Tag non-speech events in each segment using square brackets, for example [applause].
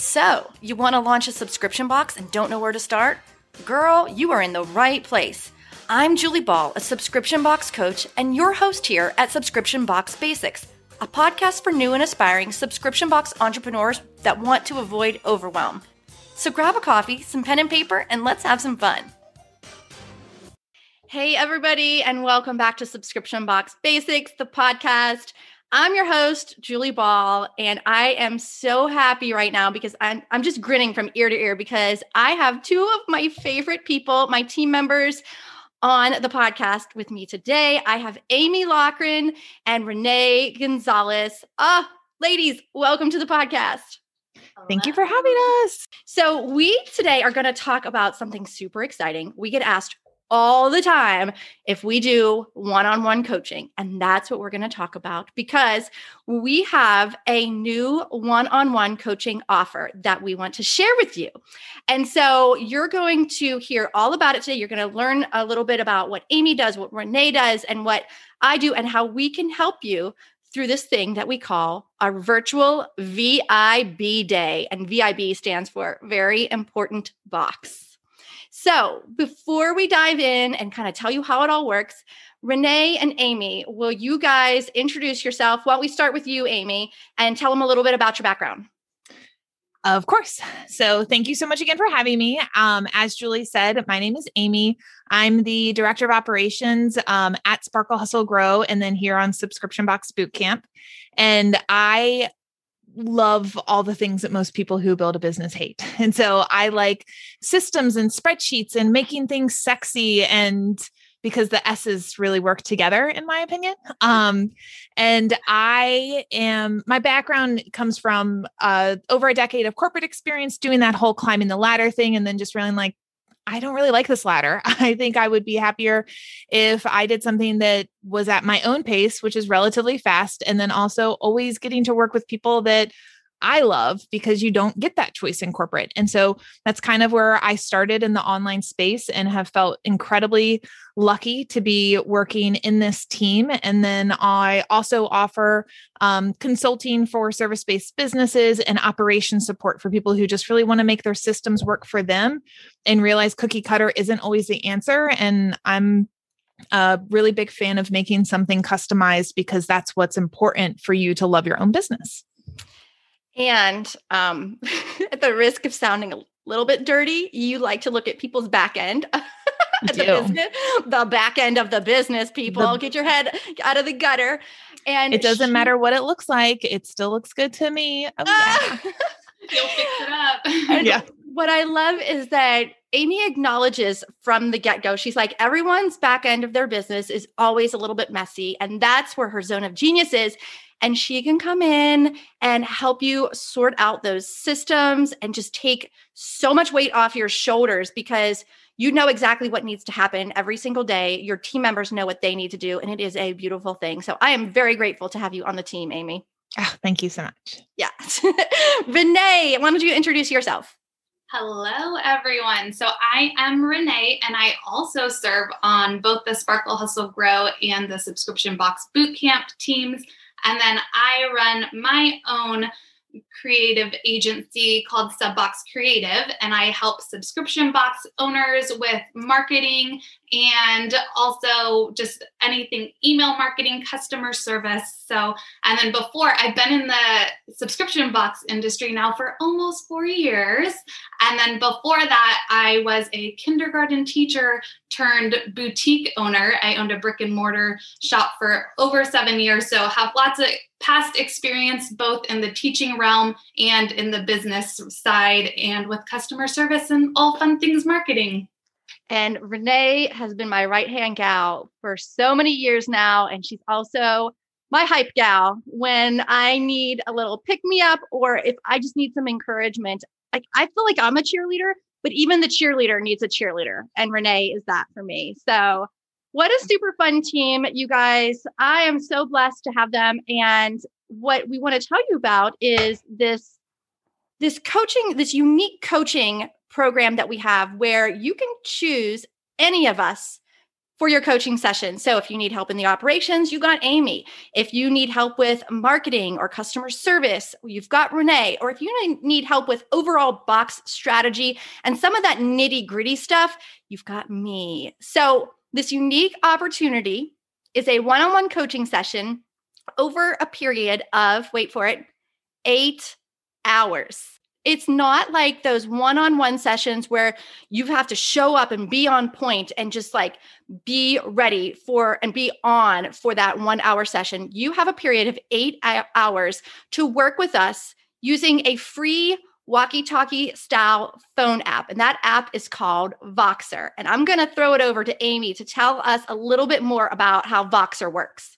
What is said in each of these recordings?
So, you want to launch a subscription box and don't know where to start? Girl, you are in the right place. I'm Julie Ball, a subscription box coach, and your host here at Subscription Box Basics, a podcast for new and aspiring subscription box entrepreneurs that want to avoid overwhelm. So grab a coffee, some pen and paper, and let's have some fun. Hey, everybody, and welcome back to Subscription Box Basics, the podcast. I'm your host, Julie Ball, and I am so happy right now because I'm, I'm just grinning from ear to ear because I have two of my favorite people, my team members, on the podcast with me today. I have Amy Loughran and Renae Gonzalez. Ah, ladies, welcome to the podcast. Thank you for having us. So, we today are going to talk about something super exciting. We get asked all the time if we do one on one coaching. And that's what we're going to talk about because we have a new one on one coaching offer that we want to share with you. And so you're going to hear all about it today. You're going to learn a little bit about what Amy does, what Renae does, and what I do, and how we can help you through this thing that we call our virtual VIB day. And VIB stands for very important box. So, before we dive in and kind of tell you how it all works, Renae and Amy, will you guys introduce yourself? Why don't we start with you, Amy, and tell them a little bit about your background? Of course. So, thank you so much again for having me. Um, as Julie said, my name is Amy. I'm the director of operations um, at Sparkle Hustle Grow and then here on Subscription Box Bootcamp. And I love all the things that most people who build a business hate. [laughs] And so I like systems and spreadsheets and making things sexy and because the S's really work together, in my opinion. Um, and I am, my background comes from uh, over a decade of corporate experience doing that whole climbing the ladder thing and then just really like, I don't really like this ladder. [laughs] I think I would be happier if I did something that was at my own pace, which is relatively fast. And then also always getting to work with people that I love because you don't get that choice in corporate. And so that's kind of where I started in the online space and have felt incredibly lucky to be working in this team. And then I also offer um, consulting for service based businesses and operation support for people who just really want to make their systems work for them and realize cookie cutter isn't always the answer. And I'm a really big fan of making something customized because that's what's important for you to love your own business. And um, [laughs] at the risk of sounding a little bit dirty, you like to look at people's back end. [laughs] the, business, the back end of the business, people. The, Get your head out of the gutter. And it doesn't she, matter what it looks like, it still looks good to me. Oh, yeah. [laughs] You'll fix it up. yeah. What I love is that Amy acknowledges from the get go, she's like, everyone's back end of their business is always a little bit messy. And that's where her zone of genius is and she can come in and help you sort out those systems and just take so much weight off your shoulders because you know exactly what needs to happen every single day. Your team members know what they need to do, and it is a beautiful thing. So I am very grateful to have you on the team, Amy. Oh, thank you so much. Yeah. [laughs] Renae, why don't you introduce yourself? Hello, everyone. So, I am Renae, and I also serve on both the Sparkle Hustle Grow and the Subscription Box Bootcamp teams. And then I run my own creative agency called Subbox Creative, and I help subscription box owners with marketing and also just anything email marketing, customer service. So, and then before, I've been in the subscription box industry now for almost four years. And then before that, I was a kindergarten teacher turned boutique owner. I owned a brick and mortar shop for over seven years. So, have lots of past experience both in the teaching realm and in the business side and with customer service and all fun things marketing. And Renae has been my right hand gal for so many years now. And she's also my hype gal when I need a little pick me up or if I just need some encouragement. Like I feel like I'm a cheerleader, but even the cheerleader needs a cheerleader. And Renae is that for me. So what a super fun team, you guys. I am so blessed to have them. And what we want to tell you about is this this coaching, this unique coaching program that we have where you can choose any of us for your coaching session. So if you need help in the operations, you got Amy. If you need help with marketing or customer service, you've got Renae. Or if you need help with overall box strategy and some of that nitty gritty stuff, you've got me. So this unique opportunity is a one on one coaching session over a period of, wait for it, eight hours. It's not like those one-on-one sessions where you have to show up and be on point and just like be ready for and be on for that 1 hour session. You have a period of 8 hours to work with us using a free walkie-talkie style phone app and that app is called Voxer and I'm going to throw it over to Amy to tell us a little bit more about how Voxer works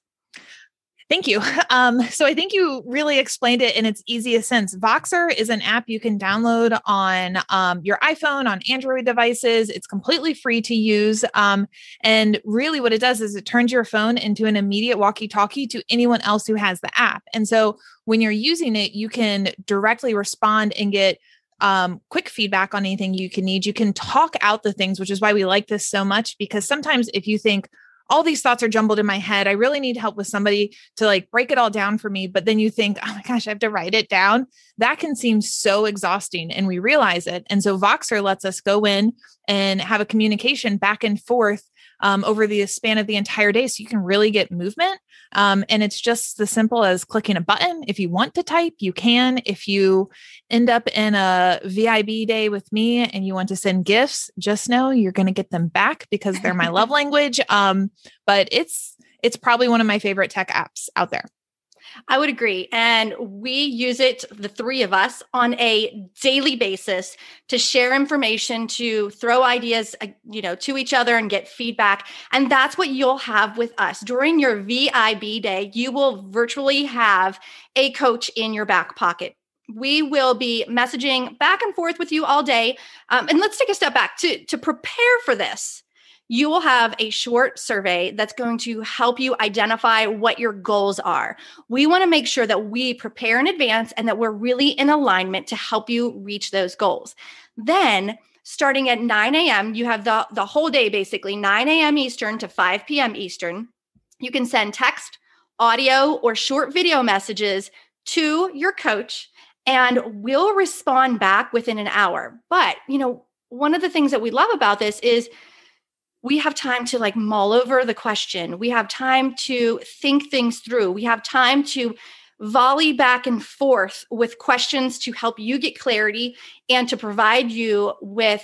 Thank you. [laughs] Um, so I think you really explained it in its easiest sense. Voxer is an app you can download on um, your iPhone, on Android devices. It's completely free to use. Um, and really, what it does is it turns your phone into an immediate walkie talkie to anyone else who has the app. And so when you're using it, you can directly respond and get um, quick feedback on anything you can need. You can talk out the things, which is why we like this so much because sometimes if you think, all these thoughts are jumbled in my head. I really need help with somebody to like break it all down for me. But then you think, oh my gosh, I have to write it down. That can seem so exhausting. And we realize it. And so Voxer lets us go in and have a communication back and forth um, over the span of the entire day. So you can really get movement. Um, and it's just as simple as clicking a button. If you want to type, you can. If you end up in a VIB day with me and you want to send gifts, just know you're going to get them back because they're my love [laughs] language. Um, but it's it's probably one of my favorite tech apps out there. I would agree. And we use it, the three of us, on a daily basis to share information, to throw ideas, uh, you know, to each other and get feedback. And that's what you'll have with us. During your VIB day, you will virtually have a coach in your back pocket we will be messaging back and forth with you all day um, and let's take a step back to to prepare for this you will have a short survey that's going to help you identify what your goals are. We want to make sure that we prepare in advance and that we're really in alignment to help you reach those goals. Then, starting at 9 a.m., you have the, the whole day basically, 9 a.m. Eastern to 5 p.m. Eastern. You can send text, audio, or short video messages to your coach and we'll respond back within an hour. But, you know, one of the things that we love about this is we have time to like mull over the question. We have time to think things through. We have time to volley back and forth with questions to help you get clarity and to provide you with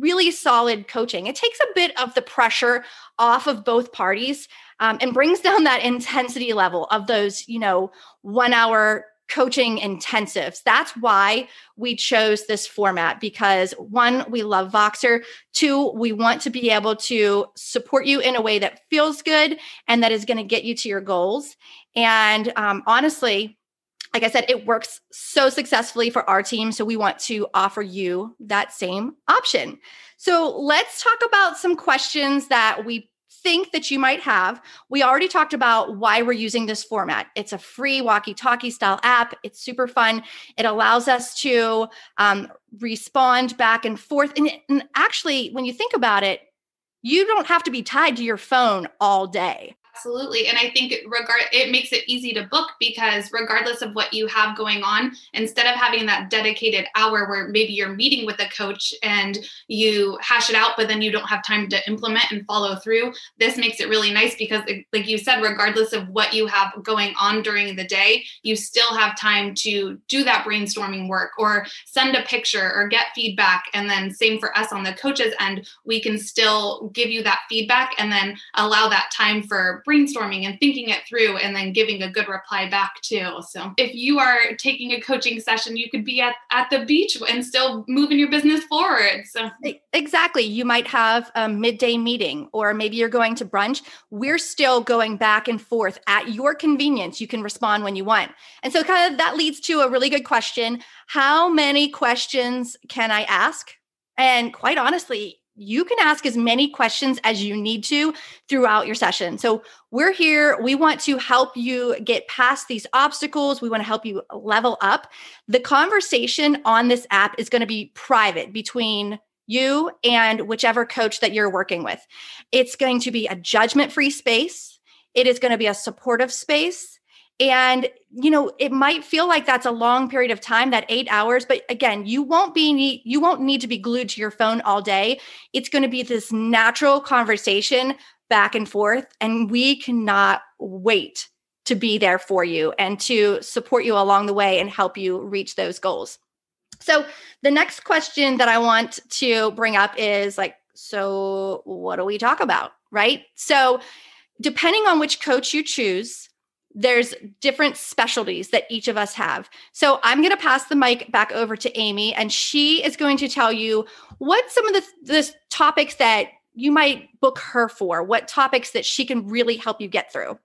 really solid coaching. It takes a bit of the pressure off of both parties um, and brings down that intensity level of those, you know, one hour coaching intensives. That's why we chose this format because one, we love Voxer. Two, we want to be able to support you in a way that feels good and that is going to get you to your goals. And um, honestly, like I said, it works so successfully for our team. So we want to offer you that same option. So let's talk about some questions that we think that you might have. We already talked about why we're using this format. It's a free walkie talkie style app, it's super fun. It allows us to um, respond back and forth. And, and actually, when you think about it, you don't have to be tied to your phone all day. Absolutely. And I think regard it makes it easy to book because regardless of what you have going on, instead of having that dedicated hour where maybe you're meeting with a coach and you hash it out, but then you don't have time to implement and follow through, this makes it really nice because like you said, regardless of what you have going on during the day, you still have time to do that brainstorming work or send a picture or get feedback. And then same for us on the coaches end, we can still give you that feedback and then allow that time for brainstorming and thinking it through and then giving a good reply back too. So if you are taking a coaching session, you could be at, at the beach and still moving your business forward. So exactly. You might have a midday meeting or maybe you're going to brunch. We're still going back and forth at your convenience. You can respond when you want. And so kind of that leads to a really good question. How many questions can I ask? And quite honestly, you can ask as many questions as you need to throughout your session. So, we're here. We want to help you get past these obstacles. We want to help you level up. The conversation on this app is going to be private between you and whichever coach that you're working with. It's going to be a judgment free space, it is going to be a supportive space. And, you know, it might feel like that's a long period of time, that eight hours, but again, you won't be you won't need to be glued to your phone all day. It's going to be this natural conversation back and forth. And we cannot wait to be there for you and to support you along the way and help you reach those goals. So, the next question that I want to bring up is like, so what do we talk about? Right. So, depending on which coach you choose, there's different specialties that each of us have. So I'm going to pass the mic back over to Amy, and she is going to tell you what some of the, the topics that you might book her for, what topics that she can really help you get through.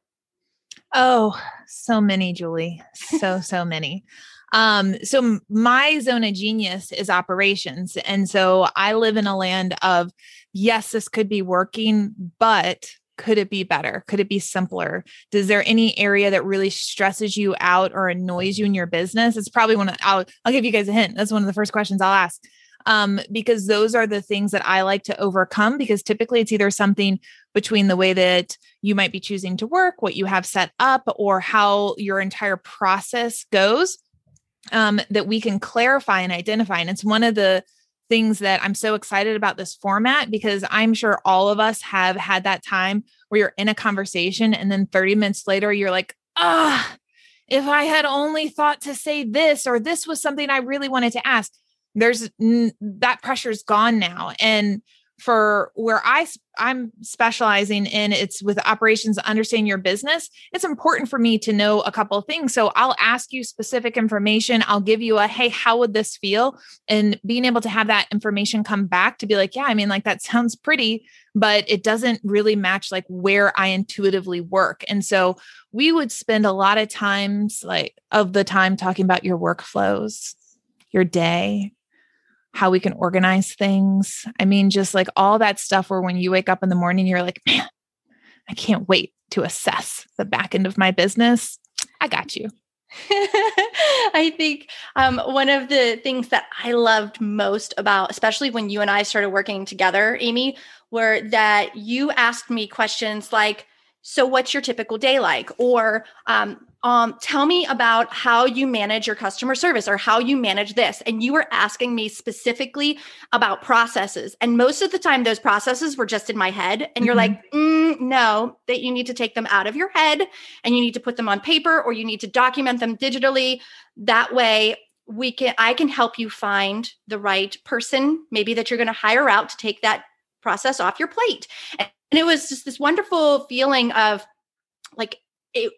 Oh, so many, Julie. So, [laughs] so many. Um, so my zone of genius is operations. And so I live in a land of, yes, this could be working, but could it be better? Could it be simpler? Is there any area that really stresses you out or annoys you in your business? It's probably one of, I'll, I'll give you guys a hint. That's one of the first questions I'll ask. Um, because those are the things that I like to overcome because typically it's either something between the way that you might be choosing to work, what you have set up, or how your entire process goes um, that we can clarify and identify. And it's one of the things that I'm so excited about this format because I'm sure all of us have had that time where you're in a conversation and then 30 minutes later you're like, ah, if I had only thought to say this or this was something I really wanted to ask. There's that pressure's gone now. And for where I I'm specializing in it's with operations understanding your business it's important for me to know a couple of things. So I'll ask you specific information I'll give you a hey how would this feel? And being able to have that information come back to be like yeah I mean like that sounds pretty but it doesn't really match like where I intuitively work. And so we would spend a lot of times like of the time talking about your workflows your day how we can organize things. I mean, just like all that stuff where when you wake up in the morning, you're like, man, I can't wait to assess the back end of my business. I got you. [laughs] I think um, one of the things that I loved most about, especially when you and I started working together, Amy, were that you asked me questions like, so what's your typical day like? Or um, um, tell me about how you manage your customer service or how you manage this. And you were asking me specifically about processes. And most of the time, those processes were just in my head. And you're mm-hmm. like, mm, no, that you need to take them out of your head and you need to put them on paper or you need to document them digitally. That way, we can i can help you find the right person maybe that you're going to hire out to take that process off your plate and it was just this wonderful feeling of like it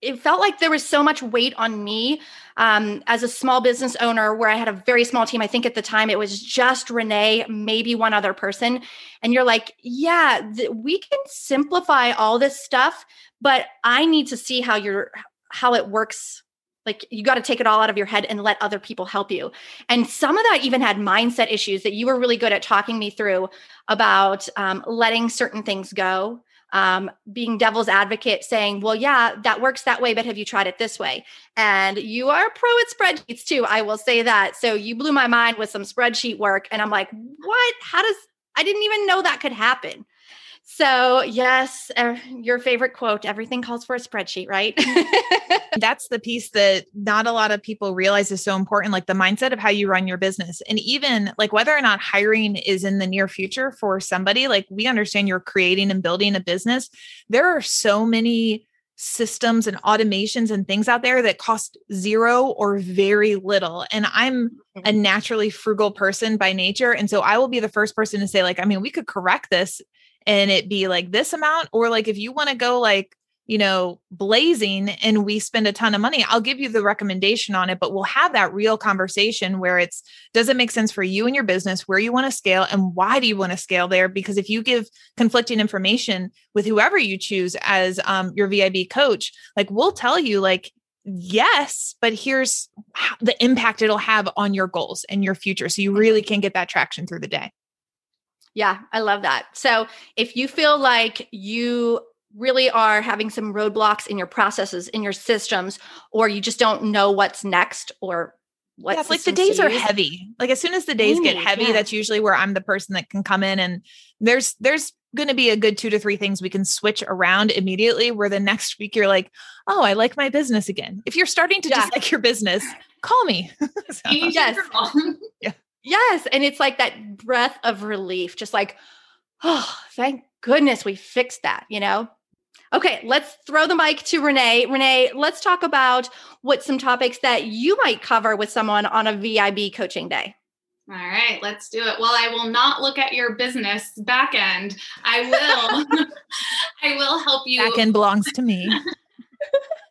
it felt like there was so much weight on me um, as a small business owner where I had a very small team. I think at the time it was just Renae, maybe one other person. And you're like, yeah, th- we can simplify all this stuff, but I need to see how you're, how it works. Like you got to take it all out of your head and let other people help you. And some of that even had mindset issues that you were really good at talking me through about um, letting certain things go um, being devil's advocate saying, well, yeah, that works that way, but have you tried it this way? And you are pro at spreadsheets too. I will say that. So you blew my mind with some spreadsheet work. And I'm like, what? How does, I didn't even know that could happen. So, yes, uh, your favorite quote everything calls for a spreadsheet, right? [laughs] That's the piece that not a lot of people realize is so important like the mindset of how you run your business. And even like whether or not hiring is in the near future for somebody, like we understand you're creating and building a business. There are so many systems and automations and things out there that cost zero or very little. And I'm a mm-hmm. naturally frugal person by nature. And so I will be the first person to say, like, I mean, we could correct this and it be like this amount or like if you want to go like you know blazing and we spend a ton of money i'll give you the recommendation on it but we'll have that real conversation where it's does it make sense for you and your business where you want to scale and why do you want to scale there? Because if you give conflicting information with whoever you choose as um, your vib coach like we'll tell you like yes but here's the impact it'll have on your goals and your future. So you really can get that traction through the day yeah, I love that. So if you feel like you really are having some roadblocks in your processes, in your systems, or you just don't know what's next, or what yeah, like the days are heavy. Like as soon as the days Amy, get mm, heavy, yeah. that's usually where I'm the person that can come in and there's there's going to be a good two to three things we can switch around immediately where the next week you're like, "Oh, I like my business again." If you're starting to yeah. dislike your business, call me. [laughs] so, yes. [laughs] yeah. Yes, and it's like that breath of relief just like, "Oh, thank goodness we fixed that," you know? Okay, let's throw the mic to Renae. Renae, let's talk about what some topics that you might cover with someone on a VIB coaching day. All right, let's do it. Well, I will not look at your business back end. I will [laughs] I will help you. Back end belongs to me. [laughs]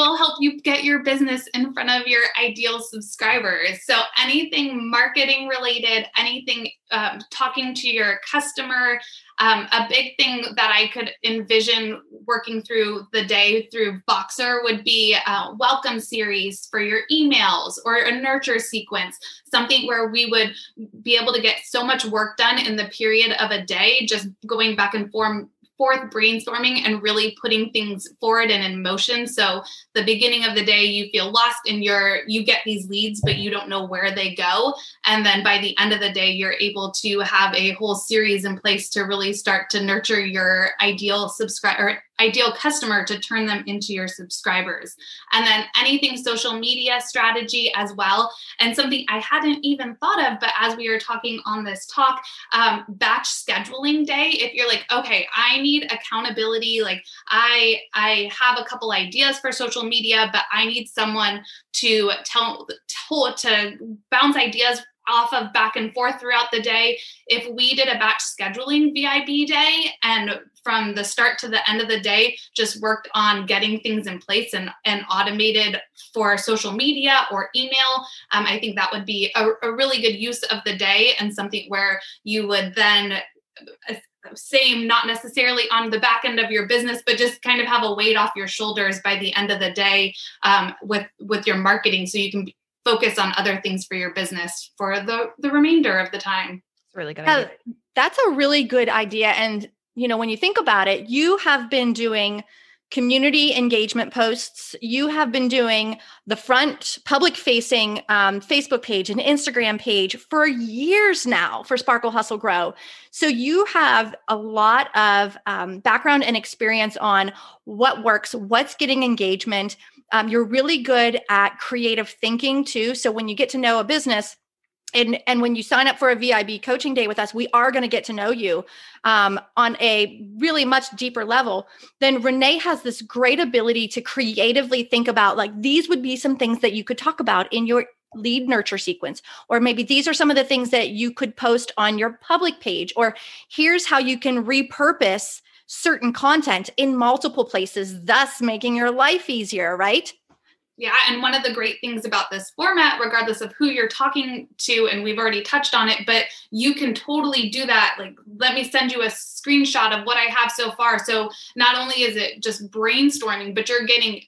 will help you get your business in front of your ideal subscribers. So, anything marketing related, anything um, talking to your customer, um, a big thing that I could envision working through the day through Voxer would be a welcome series for your emails or a nurture sequence, something where we would be able to get so much work done in the period of a day, just going back and forth forth brainstorming and really putting things forward and in motion. So the beginning of the day you feel lost and you're you get these leads but you don't know where they go. And then by the end of the day you're able to have a whole series in place to really start to nurture your ideal subscriber ideal customer to turn them into your subscribers. And then anything social media strategy as well. And something I hadn't even thought of, but as we were talking on this talk, um, batch scheduling day. If you're like, okay, I need accountability, like I I have a couple ideas for social media, but I need someone to tell, tell to bounce ideas off of back and forth throughout the day. If we did a batch scheduling VIB day and from the start to the end of the day just worked on getting things in place and, and automated for social media or email, um, I think that would be a, a really good use of the day and something where you would then uh, same not necessarily on the back end of your business but just kind of have a weight off your shoulders by the end of the day um, with with your marketing so you can focus on other things for your business for the the remainder of the time. It's really good. Idea. That's a really good idea. And you know, when you think about it, you have been doing community engagement posts. You have been doing the front public facing um, Facebook page and Instagram page for years now for Sparkle Hustle Grow. So you have a lot of um, background and experience on what works, what's getting engagement. Um, you're really good at creative thinking too. So when you get to know a business, and and when you sign up for a VIB coaching day with us, we are going to get to know you um, on a really much deeper level. Then Renae has this great ability to creatively think about like these would be some things that you could talk about in your lead nurture sequence or maybe these are some of the things that you could post on your public page or here's how you can repurpose certain content in multiple places, thus making your life easier, right? Yeah, and one of the great things about this format, regardless of who you're talking to, and we've already touched on it, but you can totally do that. Like, let me send you a screenshot of what I have so far. So, not only is it just brainstorming, but you're getting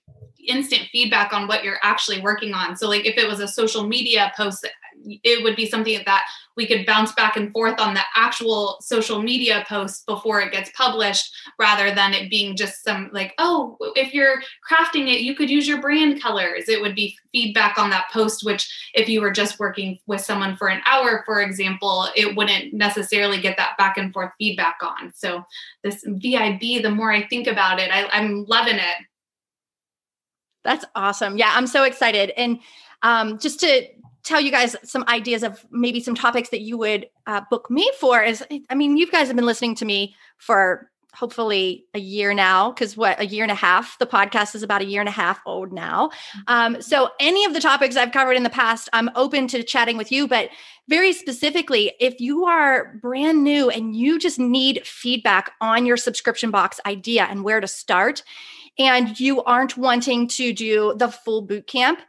instant feedback on what you're actually working on. So, like, if it was a social media post, it would be something that we could bounce back and forth on the actual social media post before it gets published rather than it being just some like oh if you're crafting it you could use your brand colors. It would be feedback on that post which if you were just working with someone for an hour for example it wouldn't necessarily get that back and forth feedback on. So this vib the more i think about it I, i'm loving it that's awesome. Yeah i'm so excited. And um, just to tell you guys some ideas of maybe some topics that you would uh, book me for is i mean you guys have been listening to me for hopefully a year now because what a year and a half? The podcast is about a year and a half old now. Um, so any of the topics i've covered in the past i'm open to chatting with you but very specifically if you are brand new and you just need feedback on your subscription box idea and where to start and you aren't wanting to do the full boot camp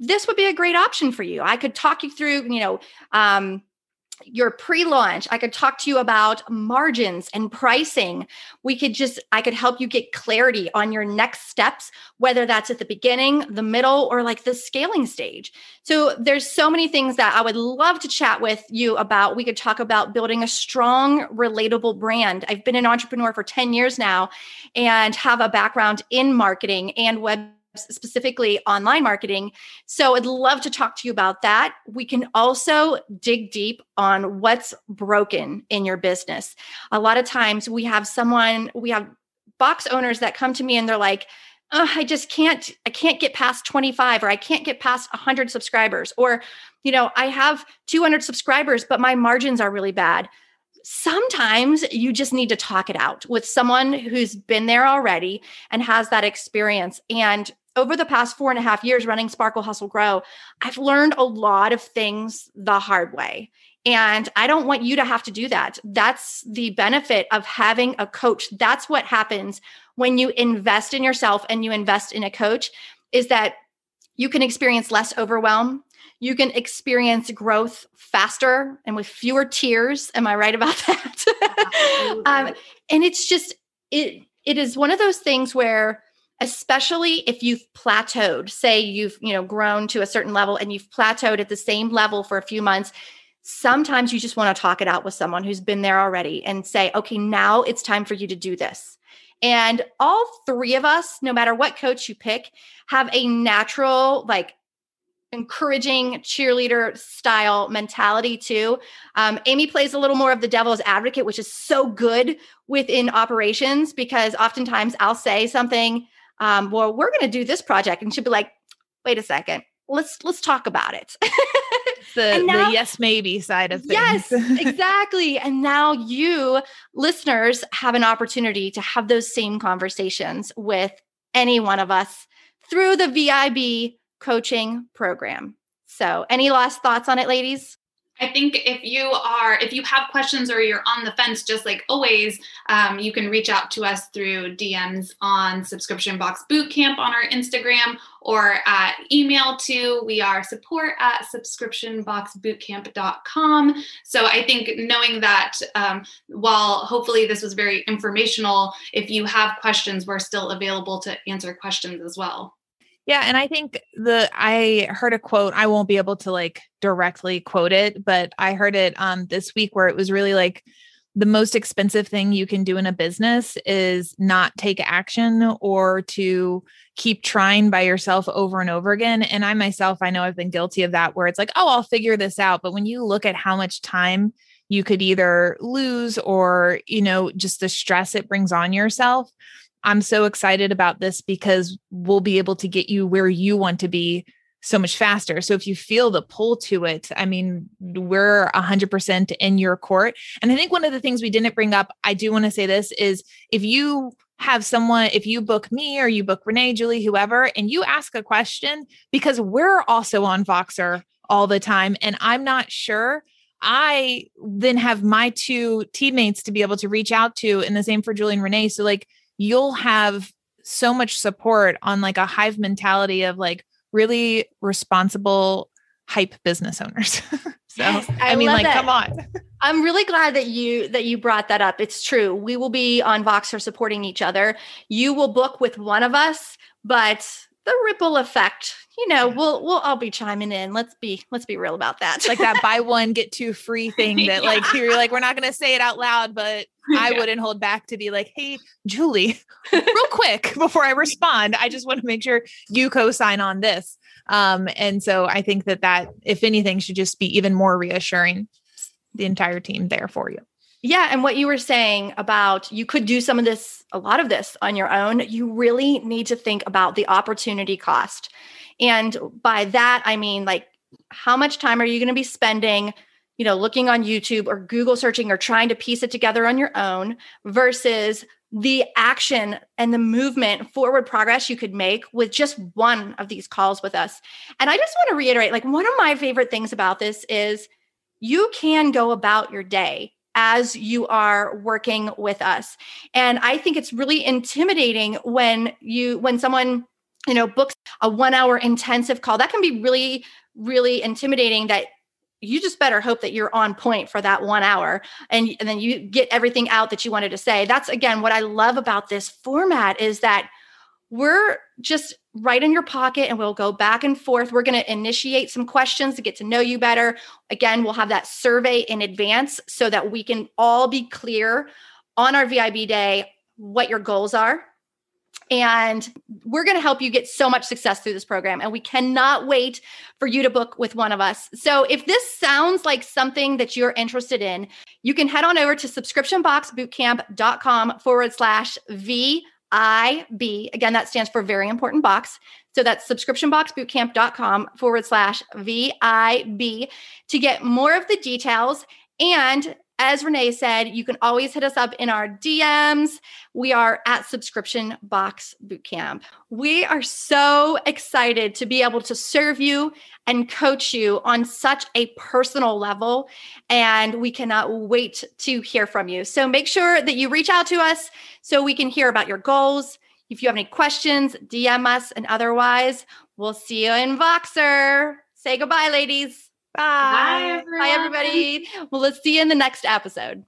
this would be a great option for you. I could talk you through, you know, um, your pre-launch i could talk to you about margins and pricing. We could just i could help you get clarity on your next steps whether that's at the beginning the middle or like the scaling stage. So there's so many things that i would love to chat with you about. We could talk about building a strong relatable brand. I've been an entrepreneur for 10 years now and have a background in marketing and web specifically online marketing. So I'd love to talk to you about that. We can also dig deep on what's broken in your business. A lot of times we have someone, we have box owners that come to me and they're like, oh, I just can't, I can't get past 25 or I can't get past 100 subscribers. Or, you know, I have 200 subscribers, but my margins are really bad sometimes you just need to talk it out with someone who's been there already and has that experience. And over the past four and a half years running Sparkle Hustle Grow, I've learned a lot of things the hard way. And I don't want you to have to do that. That's the benefit of having a coach. That's what happens when you invest in yourself and you invest in a coach is that you can experience less overwhelm. You can experience growth faster and with fewer tears. Am I right about [laughs] that? um, and it's just, it, it is one of those things where especially if you've plateaued say you've you know grown to a certain level and you've plateaued at the same level for a few months sometimes you just want to talk it out with someone who's been there already and say okay now it's time for you to do this and all three of us no matter what coach you pick have a natural like encouraging cheerleader style mentality too. Um, Amy plays a little more of the devil's advocate, which is so good within operations because oftentimes I'll say something um, well, we're going to do this project. And she'd be like, wait a second, let's, let's talk about it. [laughs] the, now, the yes, maybe side of things. Yes, exactly. and now you listeners have an opportunity to have those same conversations with any one of us through the VIB coaching program. So, any last thoughts on it, ladies? I think if you are, if you have questions or you're on the fence, just like always, um, you can reach out to us through DMs on Subscription Box Bootcamp on our Instagram or uh, email to we are support at subscriptionboxbootcamp.com. So I think knowing that um, while hopefully this was very informational, if you have questions, we're still available to answer questions as well. Yeah, and I think the I heard a quote. I won't be able to like directly quote it, but I heard it um this week where it was really like the most expensive thing you can do in a business is not take action or to keep trying by yourself over and over again. And I myself, I know I've been guilty of that where it's like, oh, I'll figure this out. But when you look at how much time you could either lose or, you know, just the stress it brings on yourself, I'm so excited about this because we'll be able to get you where you want to be so much faster. So if you feel the pull to it, I mean, we're 100% in your court. And I think one of the things we didn't bring up, I do want to say this is if you have someone, if you book me or you book Renae, Julie, whoever, and you ask a question, because we're also on Voxer all the time, and I'm not sure. I then have my two teammates to be able to reach out to, and the same for Julie and Renae. So, like, you'll have so much support on like a hive mentality of like really responsible hype business owners. [laughs] so I, I, mean like come on. I'm really glad that you that you brought that up. It's true. We will be on Voxer supporting each other. You will book with one of us, but the ripple effect. You know we'll we'll all be chiming in. Let's be let's be real about that. Like that buy [laughs] one get two free thing [laughs] that yeah. like you're like we're not going to say it out loud but i yeah. wouldn't hold back to be like hey julie [laughs] real quick before i respond i just want to make sure you co-sign on this. Um and so i think that that if anything should just be even more reassuring the entire team there for you yeah. And what you were saying about you could do some of this, a lot of this on your own, you really need to think about the opportunity cost. And by that, I mean, like, how much time are you going to be spending, you know, looking on YouTube or Google searching or trying to piece it together on your own versus the action and the movement forward progress you could make with just one of these calls with us. And I just want to reiterate like, one of my favorite things about this is you can go about your day as you are working with us. And I think it's really intimidating when you when someone you know books a 1 hour intensive call. That can be really really intimidating that you just better hope that you're on point for that one hour and, and then you get everything out that you wanted to say that's again what i love about this format is that we're just right in your pocket and we'll go back and forth. We're going to initiate some questions to get to know you better. Again, we'll have that survey in advance so that we can all be clear on our VIB day what your goals are, And we're going to help you get so much success through this program. And we cannot wait for you to book with one of us. So if this sounds like something that you're interested in, you can head on over to subscriptionboxbootcamp.com forward slash VIB. Again, that stands for very important box. So that's subscriptionboxbootcamp.com forward slash VIB to get more of the details. And as Renae said, you can always hit us up in our DMs. We are at Subscription Box Bootcamp. We are so excited to be able to serve you and coach you on such a personal level. And we cannot wait to hear from you. So make sure that you reach out to us so we can hear about your goals. If you have any questions, DM us. And otherwise, we'll see you in Voxer. Say goodbye, ladies. Bye. Bye, Bye, everybody. Well, let's see you in the next episode.